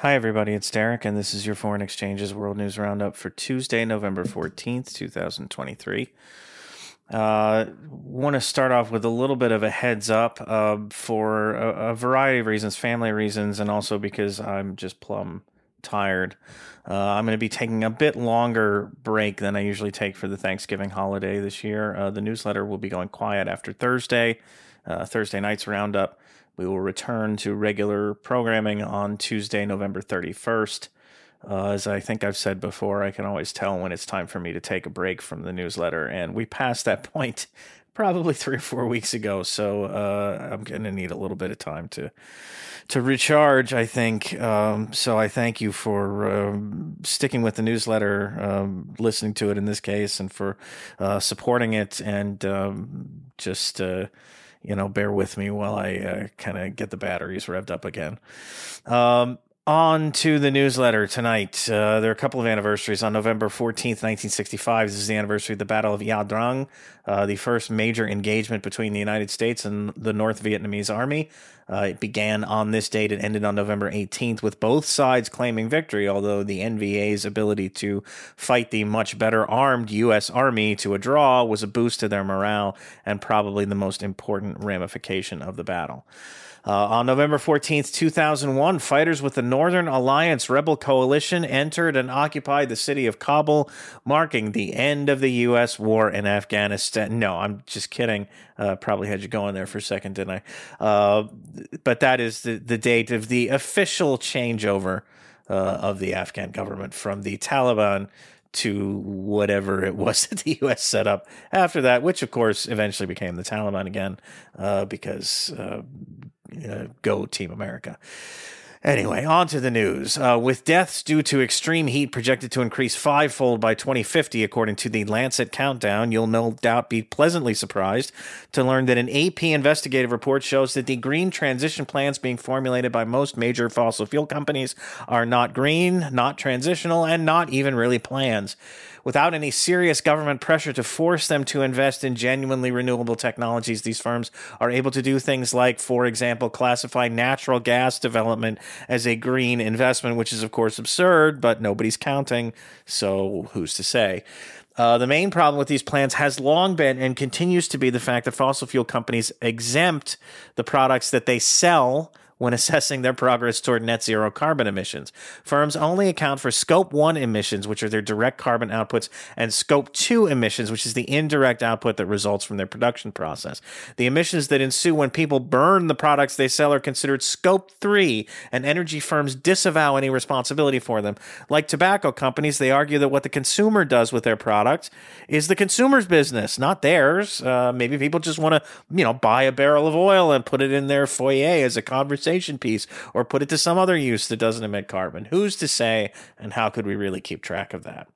Hi, everybody. It's Derek, and this is your Foreign Exchanges World News Roundup for Tuesday, November 14th, 2023. Uh, want to start off with a little bit of a heads up uh, for a, a, variety of reasons, family reasons, and also because I'm just plumb tired. Uh, I'm going to be taking a bit longer break than I usually take for the Thanksgiving holiday this year. Uh, the newsletter will be going quiet after Thursday, uh, Thursday night's roundup. We will return to regular programming on Tuesday, November 31st. Uh, as I think I've said before, I can always tell when it's time for me to take a break from the newsletter, and we passed that point probably three or four weeks ago. So uh, I'm going to need a little bit of time to to recharge. I think. Um, so I thank you for um, sticking with the newsletter, um, listening to it in this case, and for uh, supporting it, and um, just uh, you know, bear with me while I uh, kind of get the batteries revved up again. Um, on to the newsletter tonight. Uh, there are a couple of anniversaries. On November 14th, 1965, this is the anniversary of the Battle of Ia Drang, uh, the first major engagement between the United States and the North Vietnamese Army. Uh, it began on this date and ended on November 18th, with both sides claiming victory, although the NVA's ability to fight the much better armed U.S. Army to a draw was a boost to their morale and probably the most important ramification of the battle. Uh, on November 14th, 2001, fighters with the Northern Alliance Rebel Coalition entered and occupied the city of Kabul, marking the end of the U.S. war in Afghanistan. No, I'm just kidding. Uh, probably had you going there for a second, didn't I? Uh, but that is the, the date of the official changeover uh, of the Afghan government from the Taliban to whatever it was that the U.S. set up after that, which of course eventually became the Taliban again, uh, because uh, uh, go Team America. Anyway, on to the news. Uh, with deaths due to extreme heat projected to increase fivefold by 2050, according to the Lancet Countdown, you'll no doubt be pleasantly surprised to learn that an AP investigative report shows that the green transition plans being formulated by most major fossil fuel companies are not green, not transitional, and not even really plans without any serious government pressure to force them to invest in genuinely renewable technologies, these firms are able to do things like, for example, classify natural gas development as a green investment, which is, of course, absurd, but nobody's counting. So who's to say? Uh, the main problem with these plans has long been and continues to be the fact that fossil fuel companies exempt the products that they sell when assessing their progress toward net zero carbon emissions. Firms only account for scope 1 emissions, which are their direct carbon outputs, and scope 2 emissions, which is the indirect output that results from their production process. The emissions that ensue when people burn the products they sell are considered scope 3, and energy firms disavow any responsibility for them. Like tobacco companies, they argue that what the consumer does with their product is the consumer's business, not theirs. Uh, maybe people just want to, you know, buy a barrel of oil and put it in their foyer as a conversation conversation piece or put it to some other use that doesn't emit carbon. Who's to say, and how could we really keep track of that?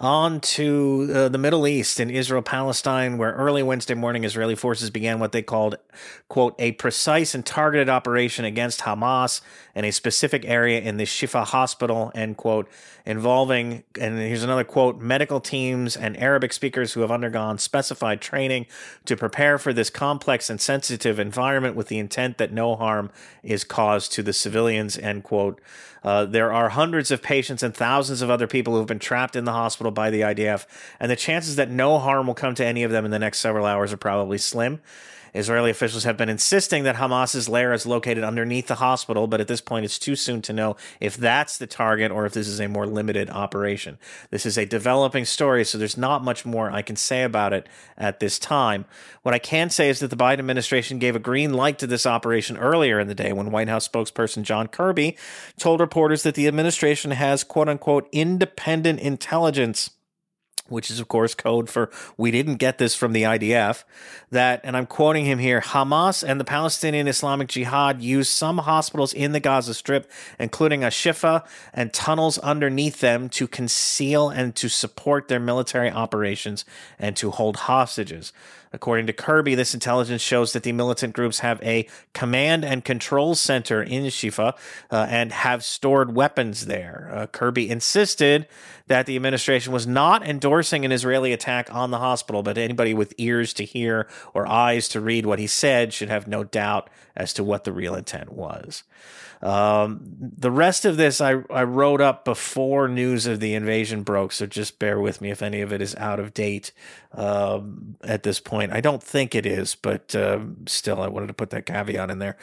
On to uh, the Middle East and Israel Palestine, where early Wednesday morning Israeli forces began what they called, quote, a precise and targeted operation against Hamas in a specific area in the Shifa hospital, end quote, involving, and here's another quote, medical teams and Arabic speakers who have undergone specified training to prepare for this complex and sensitive environment with the intent that no harm is caused to the civilians, end quote. Uh, there are hundreds of patients and thousands of other people who have been trapped in the hospital by the IDF, and the chances that no harm will come to any of them in the next several hours are probably slim. Israeli officials have been insisting that Hamas's lair is located underneath the hospital, but at this point it's too soon to know if that's the target or if this is a more limited operation. This is a developing story, so there's not much more I can say about it at this time. What I can say is that the Biden administration gave a green light to this operation earlier in the day when White House spokesperson John Kirby told reporters that the administration has quote unquote independent intelligence which is of course code for we didn't get this from the IDF, that, and I'm quoting him here Hamas and the Palestinian Islamic Jihad use some hospitals in the Gaza Strip, including a Shifa and tunnels underneath them, to conceal and to support their military operations and to hold hostages. According to Kirby, this intelligence shows that the militant groups have a command and control center in Shifa uh, and have stored weapons there. Uh, Kirby insisted that the administration was not endorsing an Israeli attack on the hospital, but anybody with ears to hear or eyes to read what he said should have no doubt as to what the real intent was. Um, the rest of this I, I wrote up before news of the invasion broke, so just bear with me if any of it is out of date um, at this point. I don't think it is, but uh, still, I wanted to put that caveat in there.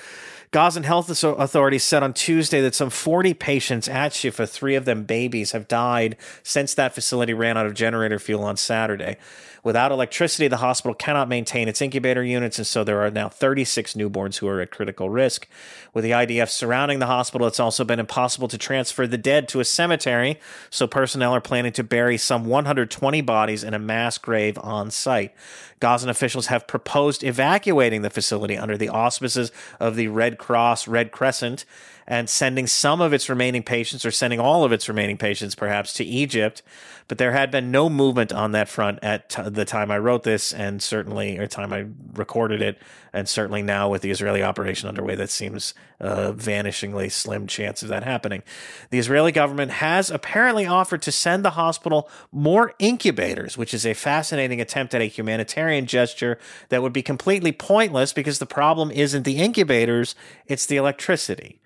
Gazan health authorities said on Tuesday that some 40 patients at Shifa, three of them babies, have died since that facility ran out of generator fuel on Saturday. Without electricity, the hospital cannot maintain its incubator units, and so there are now 36 newborns who are at critical risk. With the IDF surrounding the hospital, it's also been impossible to transfer the dead to a cemetery, so personnel are planning to bury some 120 bodies in a mass grave on site. Gazan officials have proposed evacuating the facility under the auspices of the Red Cross, Red Crescent, and sending some of its remaining patients, or sending all of its remaining patients perhaps, to Egypt. But there had been no movement on that front at t- the time I wrote this, and certainly, or the time I recorded it, and certainly now with the Israeli operation underway, that seems a vanishingly slim chance of that happening. The Israeli government has apparently offered to send the hospital more incubators, which is a fascinating attempt at a humanitarian gesture that would be completely pointless because the problem isn't the incubators, it's the electricity.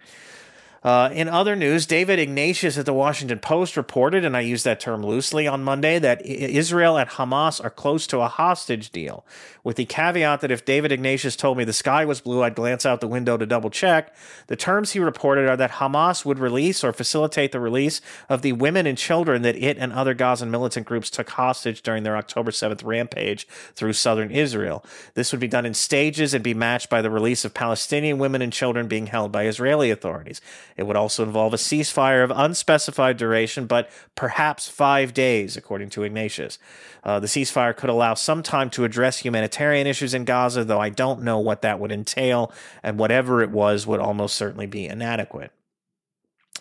Uh, in other news, David Ignatius at the Washington Post reported, and I use that term loosely on Monday, that Israel and Hamas are close to a hostage deal, with the caveat that if David Ignatius told me the sky was blue, I'd glance out the window to double check. The terms he reported are that Hamas would release or facilitate the release of the women and children that it and other Gazan militant groups took hostage during their October 7th rampage through southern Israel. This would be done in stages and be matched by the release of Palestinian women and children being held by Israeli authorities. It would also involve a ceasefire of unspecified duration, but perhaps five days, according to Ignatius. Uh, the ceasefire could allow some time to address humanitarian issues in Gaza, though I don't know what that would entail, and whatever it was would almost certainly be inadequate.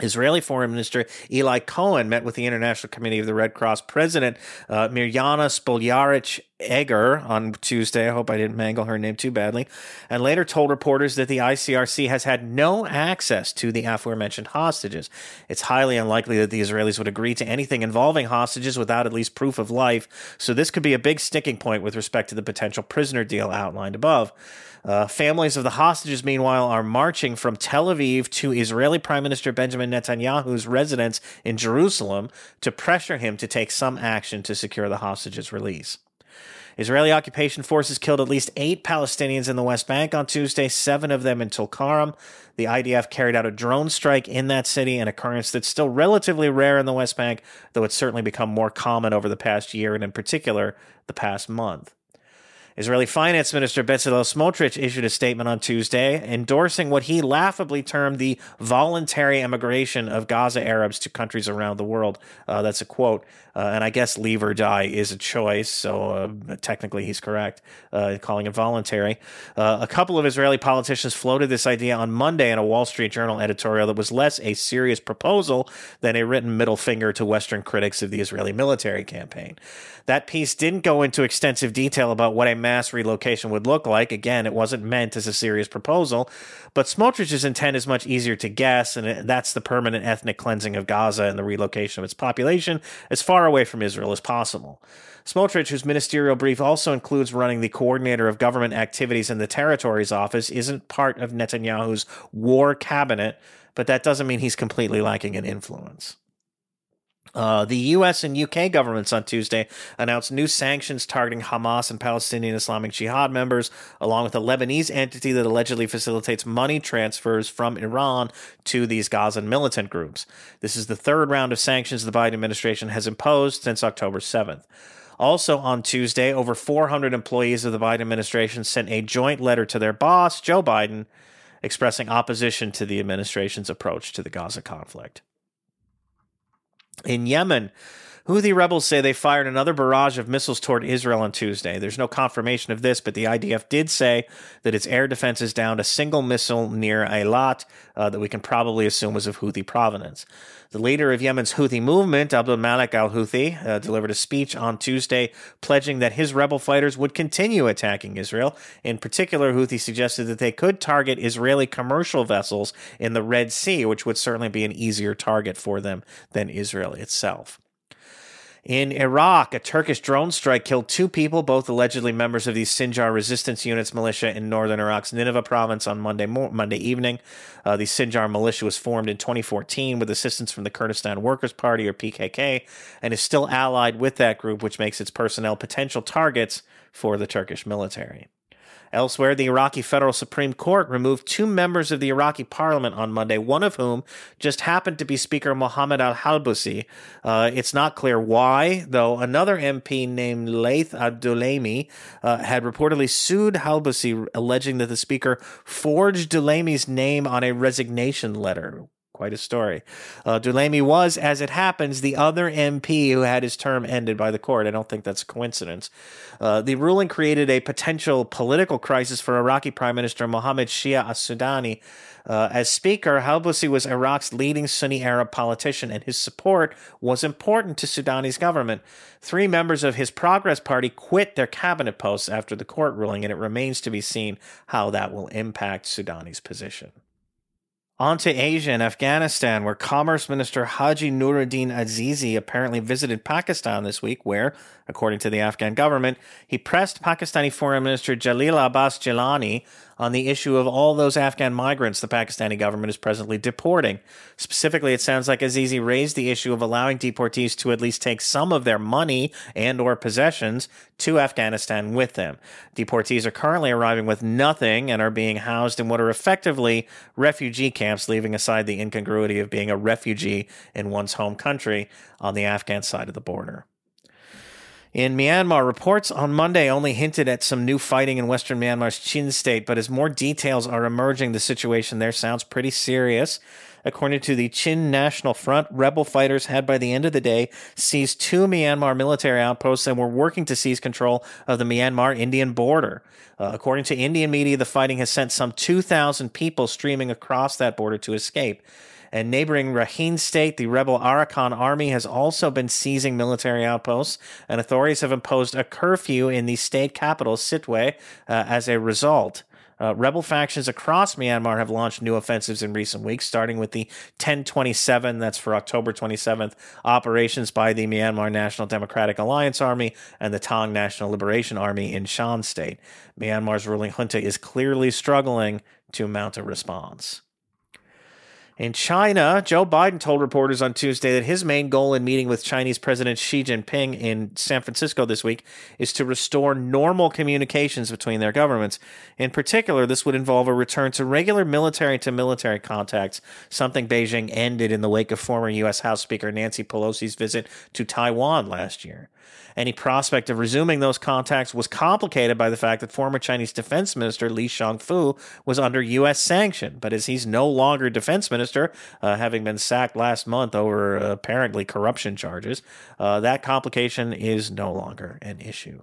Israeli Foreign Minister Eli Cohen met with the International Committee of the Red Cross President uh, Mirjana Spoljaric Egger on Tuesday. I hope I didn't mangle her name too badly. And later told reporters that the ICRC has had no access to the aforementioned hostages. It's highly unlikely that the Israelis would agree to anything involving hostages without at least proof of life. So this could be a big sticking point with respect to the potential prisoner deal outlined above. Uh, families of the hostages, meanwhile, are marching from Tel Aviv to Israeli Prime Minister Benjamin Netanyahu's residence in Jerusalem to pressure him to take some action to secure the hostages' release. Israeli occupation forces killed at least eight Palestinians in the West Bank on Tuesday, seven of them in Tulkarm. The IDF carried out a drone strike in that city, an occurrence that's still relatively rare in the West Bank, though it's certainly become more common over the past year and, in particular, the past month. Israeli Finance Minister Bezalel Smotrich issued a statement on Tuesday endorsing what he laughably termed the voluntary emigration of Gaza Arabs to countries around the world. Uh, that's a quote. Uh, and I guess leave or die is a choice, so uh, technically he's correct, uh, calling it voluntary. Uh, a couple of Israeli politicians floated this idea on Monday in a Wall Street Journal editorial that was less a serious proposal than a written middle finger to Western critics of the Israeli military campaign. That piece didn't go into extensive detail about what a mass relocation would look like. Again, it wasn't meant as a serious proposal, but Smotrich's intent is much easier to guess, and that's the permanent ethnic cleansing of Gaza and the relocation of its population as far away from Israel as possible. Smotrich, whose ministerial brief also includes running the coordinator of government activities in the territories office, isn't part of Netanyahu's war cabinet, but that doesn't mean he's completely lacking in influence. Uh, the U.S. and U.K. governments on Tuesday announced new sanctions targeting Hamas and Palestinian Islamic Jihad members, along with a Lebanese entity that allegedly facilitates money transfers from Iran to these Gazan militant groups. This is the third round of sanctions the Biden administration has imposed since October 7th. Also on Tuesday, over 400 employees of the Biden administration sent a joint letter to their boss, Joe Biden, expressing opposition to the administration's approach to the Gaza conflict. In Yemen, Houthi rebels say they fired another barrage of missiles toward Israel on Tuesday. There's no confirmation of this, but the IDF did say that its air defenses downed a single missile near Eilat uh, that we can probably assume was of Houthi provenance. The leader of Yemen's Houthi movement, Abdul Malik al Houthi, uh, delivered a speech on Tuesday pledging that his rebel fighters would continue attacking Israel. In particular, Houthi suggested that they could target Israeli commercial vessels in the Red Sea, which would certainly be an easier target for them than Israel itself. In Iraq, a Turkish drone strike killed two people, both allegedly members of the Sinjar resistance units militia in northern Iraq's Nineveh province on Monday mo- Monday evening. Uh, the Sinjar militia was formed in 2014 with assistance from the Kurdistan Workers' Party, or PKK, and is still allied with that group, which makes its personnel potential targets for the Turkish military. Elsewhere, the Iraqi Federal Supreme Court removed two members of the Iraqi parliament on Monday, one of whom just happened to be Speaker Mohammed al Halbusi. Uh, it's not clear why, though another MP named Laith al-Dulaimi uh, had reportedly sued Halbusi, alleging that the Speaker forged Dulaimi's name on a resignation letter. Quite a story. Uh, Dulaimi was, as it happens, the other MP who had his term ended by the court. I don't think that's a coincidence. Uh, the ruling created a potential political crisis for Iraqi Prime Minister Mohammed Shia as Sudani. Uh, as Speaker, Halbusi was Iraq's leading Sunni Arab politician, and his support was important to Sudani's government. Three members of his Progress Party quit their cabinet posts after the court ruling, and it remains to be seen how that will impact Sudani's position. On to Asia and Afghanistan, where Commerce Minister Haji Nuruddin Azizi apparently visited Pakistan this week, where, according to the Afghan government, he pressed Pakistani Foreign Minister Jalil Abbas Jilani on the issue of all those Afghan migrants the Pakistani government is presently deporting. Specifically, it sounds like Azizi raised the issue of allowing deportees to at least take some of their money and or possessions to Afghanistan with them. Deportees are currently arriving with nothing and are being housed in what are effectively refugee camps, leaving aside the incongruity of being a refugee in one's home country on the Afghan side of the border. In Myanmar, reports on Monday only hinted at some new fighting in western Myanmar's Chin state, but as more details are emerging, the situation there sounds pretty serious. According to the Chin National Front, rebel fighters had by the end of the day seized two Myanmar military outposts and were working to seize control of the Myanmar Indian border. Uh, according to Indian media, the fighting has sent some 2,000 people streaming across that border to escape. And neighboring Rakhine state, the rebel Arakan army has also been seizing military outposts, and authorities have imposed a curfew in the state capital, Sittwe, uh, as a result. Uh, rebel factions across Myanmar have launched new offensives in recent weeks, starting with the 1027, that's for October 27th, operations by the Myanmar National Democratic Alliance Army and the Ta'ang National Liberation Army in Shan State. Myanmar's ruling junta is clearly struggling to mount a response. In China, Joe Biden told reporters on Tuesday that his main goal in meeting with Chinese President Xi Jinping in San Francisco this week is to restore normal communications between their governments. In particular, this would involve a return to regular military to military contacts, something Beijing ended in the wake of former U.S. House Speaker Nancy Pelosi's visit to Taiwan last year. Any prospect of resuming those contacts was complicated by the fact that former Chinese Defense Minister Li Shangfu was under U.S. sanction. But as he's no longer defense minister, uh, having been sacked last month over apparently corruption charges, uh, that complication is no longer an issue.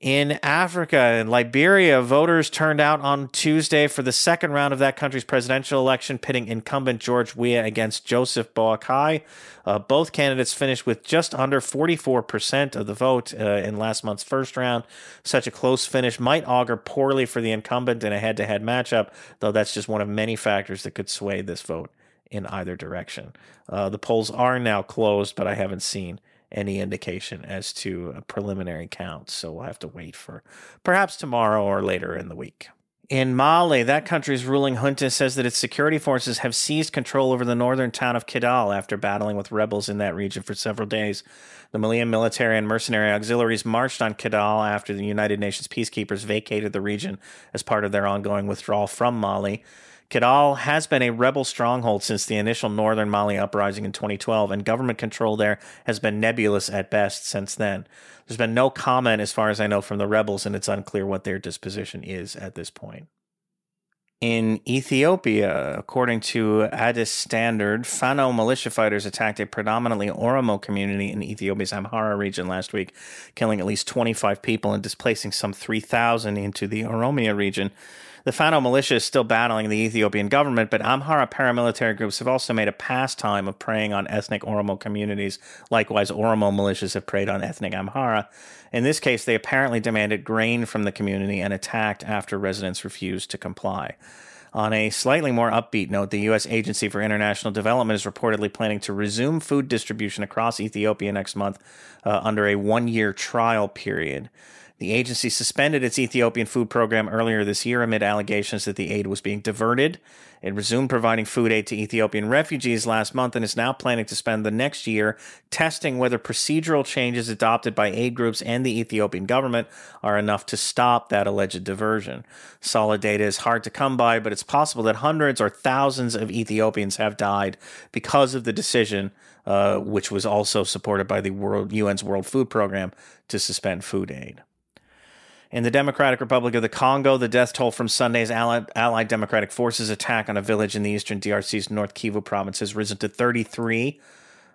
In Africa and Liberia, voters turned out on Tuesday for the second round of that country's presidential election, pitting incumbent George Weah against Joseph Boakai. Uh, both candidates finished with just under 44% of the vote uh, in last month's first round. Such a close finish might augur poorly for the incumbent in a head to head matchup, though that's just one of many factors that could sway this vote in either direction. Uh, the polls are now closed, but I haven't seen any indication as to a preliminary count. So we'll have to wait for perhaps tomorrow or later in the week. In Mali, that country's ruling junta says that its security forces have seized control over the northern town of Kidal after battling with rebels in that region for several days. The Malian military and mercenary auxiliaries marched on Kidal after the United Nations peacekeepers vacated the region as part of their ongoing withdrawal from Mali. Kidal has been a rebel stronghold since the initial northern Mali uprising in 2012, and government control there has been nebulous at best since then. There's been no comment, as far as I know, from the rebels, and it's unclear what their disposition is at this point. In Ethiopia, according to Addis Standard, Fano militia fighters attacked a predominantly Oromo community in Ethiopia's Amhara region last week, killing at least 25 people and displacing some 3,000 into the Oromia region. The Fano militia is still battling the Ethiopian government, but Amhara paramilitary groups have also made a pastime of preying on ethnic Oromo communities. Likewise, Oromo militias have preyed on ethnic Amhara. In this case, they apparently demanded grain from the community and attacked after residents refused to comply. On a slightly more upbeat note, the U.S. Agency for International Development is reportedly planning to resume food distribution across Ethiopia next month uh, under a one year trial period. The agency suspended its Ethiopian food program earlier this year amid allegations that the aid was being diverted. It resumed providing food aid to Ethiopian refugees last month and is now planning to spend the next year testing whether procedural changes adopted by aid groups and the Ethiopian government are enough to stop that alleged diversion. Solid data is hard to come by, but it's possible that hundreds or thousands of Ethiopians have died because of the decision, uh, which was also supported by the World UN's World Food Program, to suspend food aid. In the Democratic Republic of the Congo, the death toll from Sunday's Allied, Allied, Democratic Forces attack on a village in the eastern DRC's North Kivu province has risen to 33,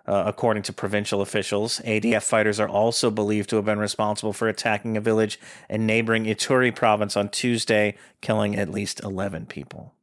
uh, according to provincial officials. ADF fighters are also believed to have been responsible for attacking a village in neighboring Ituri province on Tuesday, killing at least 11 people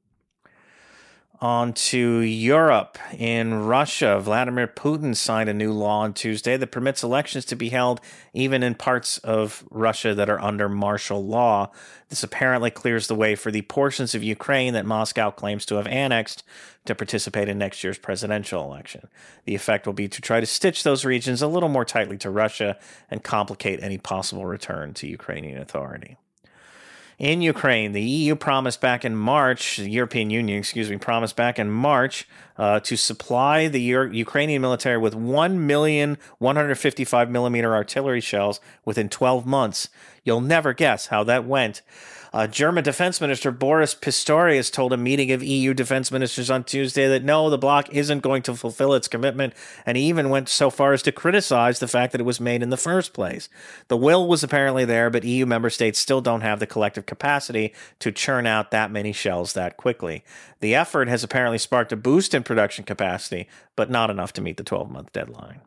on to Europe. In Russia, Vladimir Putin signed a new law on Tuesday that permits elections to be held even in parts of Russia that are under martial law. This apparently clears the way for the portions of Ukraine that Moscow claims to have annexed to participate in next year's presidential election. The effect will be to try to stitch those regions a little more tightly to Russia and complicate any possible return to Ukrainian authority in Ukraine. The EU promised back in March, the European Union, excuse me, promised back in March uh, to supply the Euro- Ukrainian military with 1 million 155 millimeter artillery shells within 12 months. You'll never guess how that went. Uh, German Defense Minister Boris Pistorius told a meeting of EU defense ministers on Tuesday that no, the bloc isn't going to fulfill its commitment, and he even went so far as to criticize the fact that it was made in the first place. The will was apparently there, but EU member states still don't have the collective capacity to churn out that many shells that quickly. The effort has apparently sparked a boost in production capacity, but not enough to meet the 12 month deadline.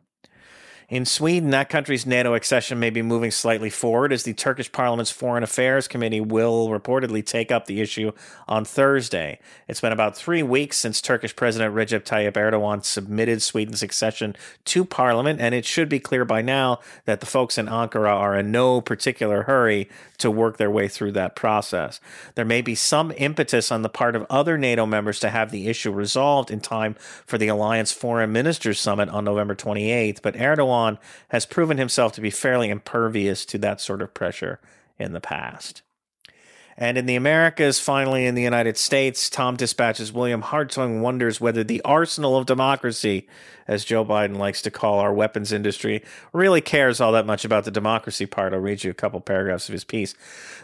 In Sweden, that country's NATO accession may be moving slightly forward as the Turkish Parliament's Foreign Affairs Committee will reportedly take up the issue on Thursday. It's been about three weeks since Turkish President Recep Tayyip Erdogan submitted Sweden's accession to Parliament, and it should be clear by now that the folks in Ankara are in no particular hurry to work their way through that process. There may be some impetus on the part of other NATO members to have the issue resolved in time for the Alliance Foreign Ministers Summit on November 28th, but Erdogan has proven himself to be fairly impervious to that sort of pressure in the past. And in the Americas, finally in the United States, TomDispatch's William Hartung wonders whether the arsenal of democracy as Joe Biden likes to call our weapons industry, really cares all that much about the democracy part. I'll read you a couple paragraphs of his piece.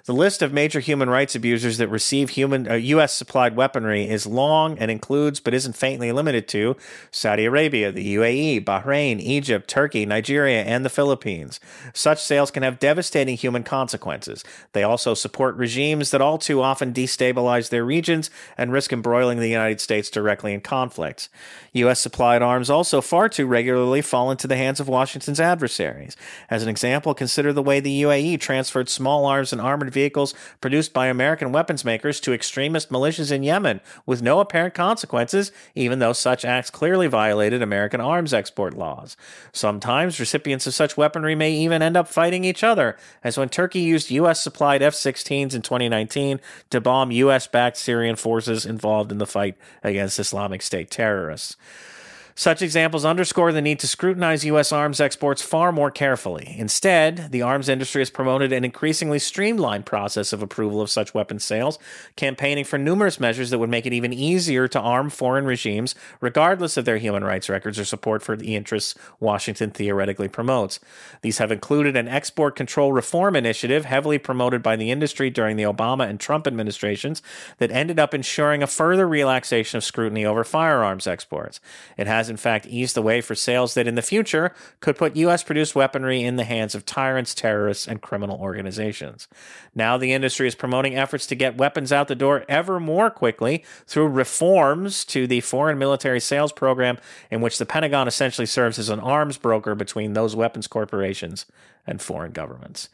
The list of major human rights abusers that receive human uh, U.S. supplied weaponry is long and includes, but isn't faintly limited to, Saudi Arabia, the UAE, Bahrain, Egypt, Turkey, Nigeria, and the Philippines. Such sales can have devastating human consequences. They also support regimes that all too often destabilize their regions and risk embroiling the United States directly in conflicts. U.S. supplied arms also far too regularly fall into the hands of Washington's adversaries. As an example, consider the way the UAE transferred small arms and armored vehicles produced by American weapons makers to extremist militias in Yemen with no apparent consequences, even though such acts clearly violated American arms export laws. Sometimes recipients of such weaponry may even end up fighting each other, as when Turkey used U.S. supplied F 16s in 2019 to bomb U.S. backed Syrian forces involved in the fight against Islamic State terrorists. Such examples underscore the need to scrutinize U.S. arms exports far more carefully. Instead, the arms industry has promoted an increasingly streamlined process of approval of such weapons sales, campaigning for numerous measures that would make it even easier to arm foreign regimes, regardless of their human rights records or support for the interests Washington theoretically promotes. These have included an export control reform initiative heavily promoted by the industry during the Obama and Trump administrations that ended up ensuring a further relaxation of scrutiny over firearms exports. It has has in fact eased the way for sales that in the future could put U.S. produced weaponry in the hands of tyrants, terrorists, and criminal organizations. Now the industry is promoting efforts to get weapons out the door ever more quickly through reforms to the foreign military sales program, in which the Pentagon essentially serves as an arms broker between those weapons corporations and foreign governments.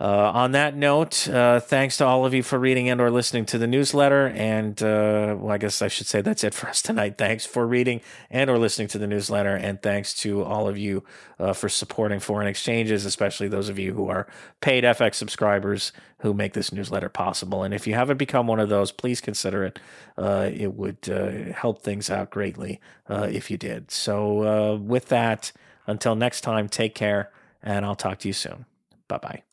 Uh, on that note, uh, thanks to all of you for reading and or listening to the newsletter. And uh, well, I guess I should say that's it for us tonight. Thanks for reading and or listening to the newsletter, and thanks to all of you uh, for supporting foreign exchanges, especially those of you who are paid FX subscribers who make this newsletter possible. And if you haven't become one of those, please consider it. Uh, it would uh, help things out greatly if you did. So with that, until next time, take care, and I'll talk to you soon. Bye bye.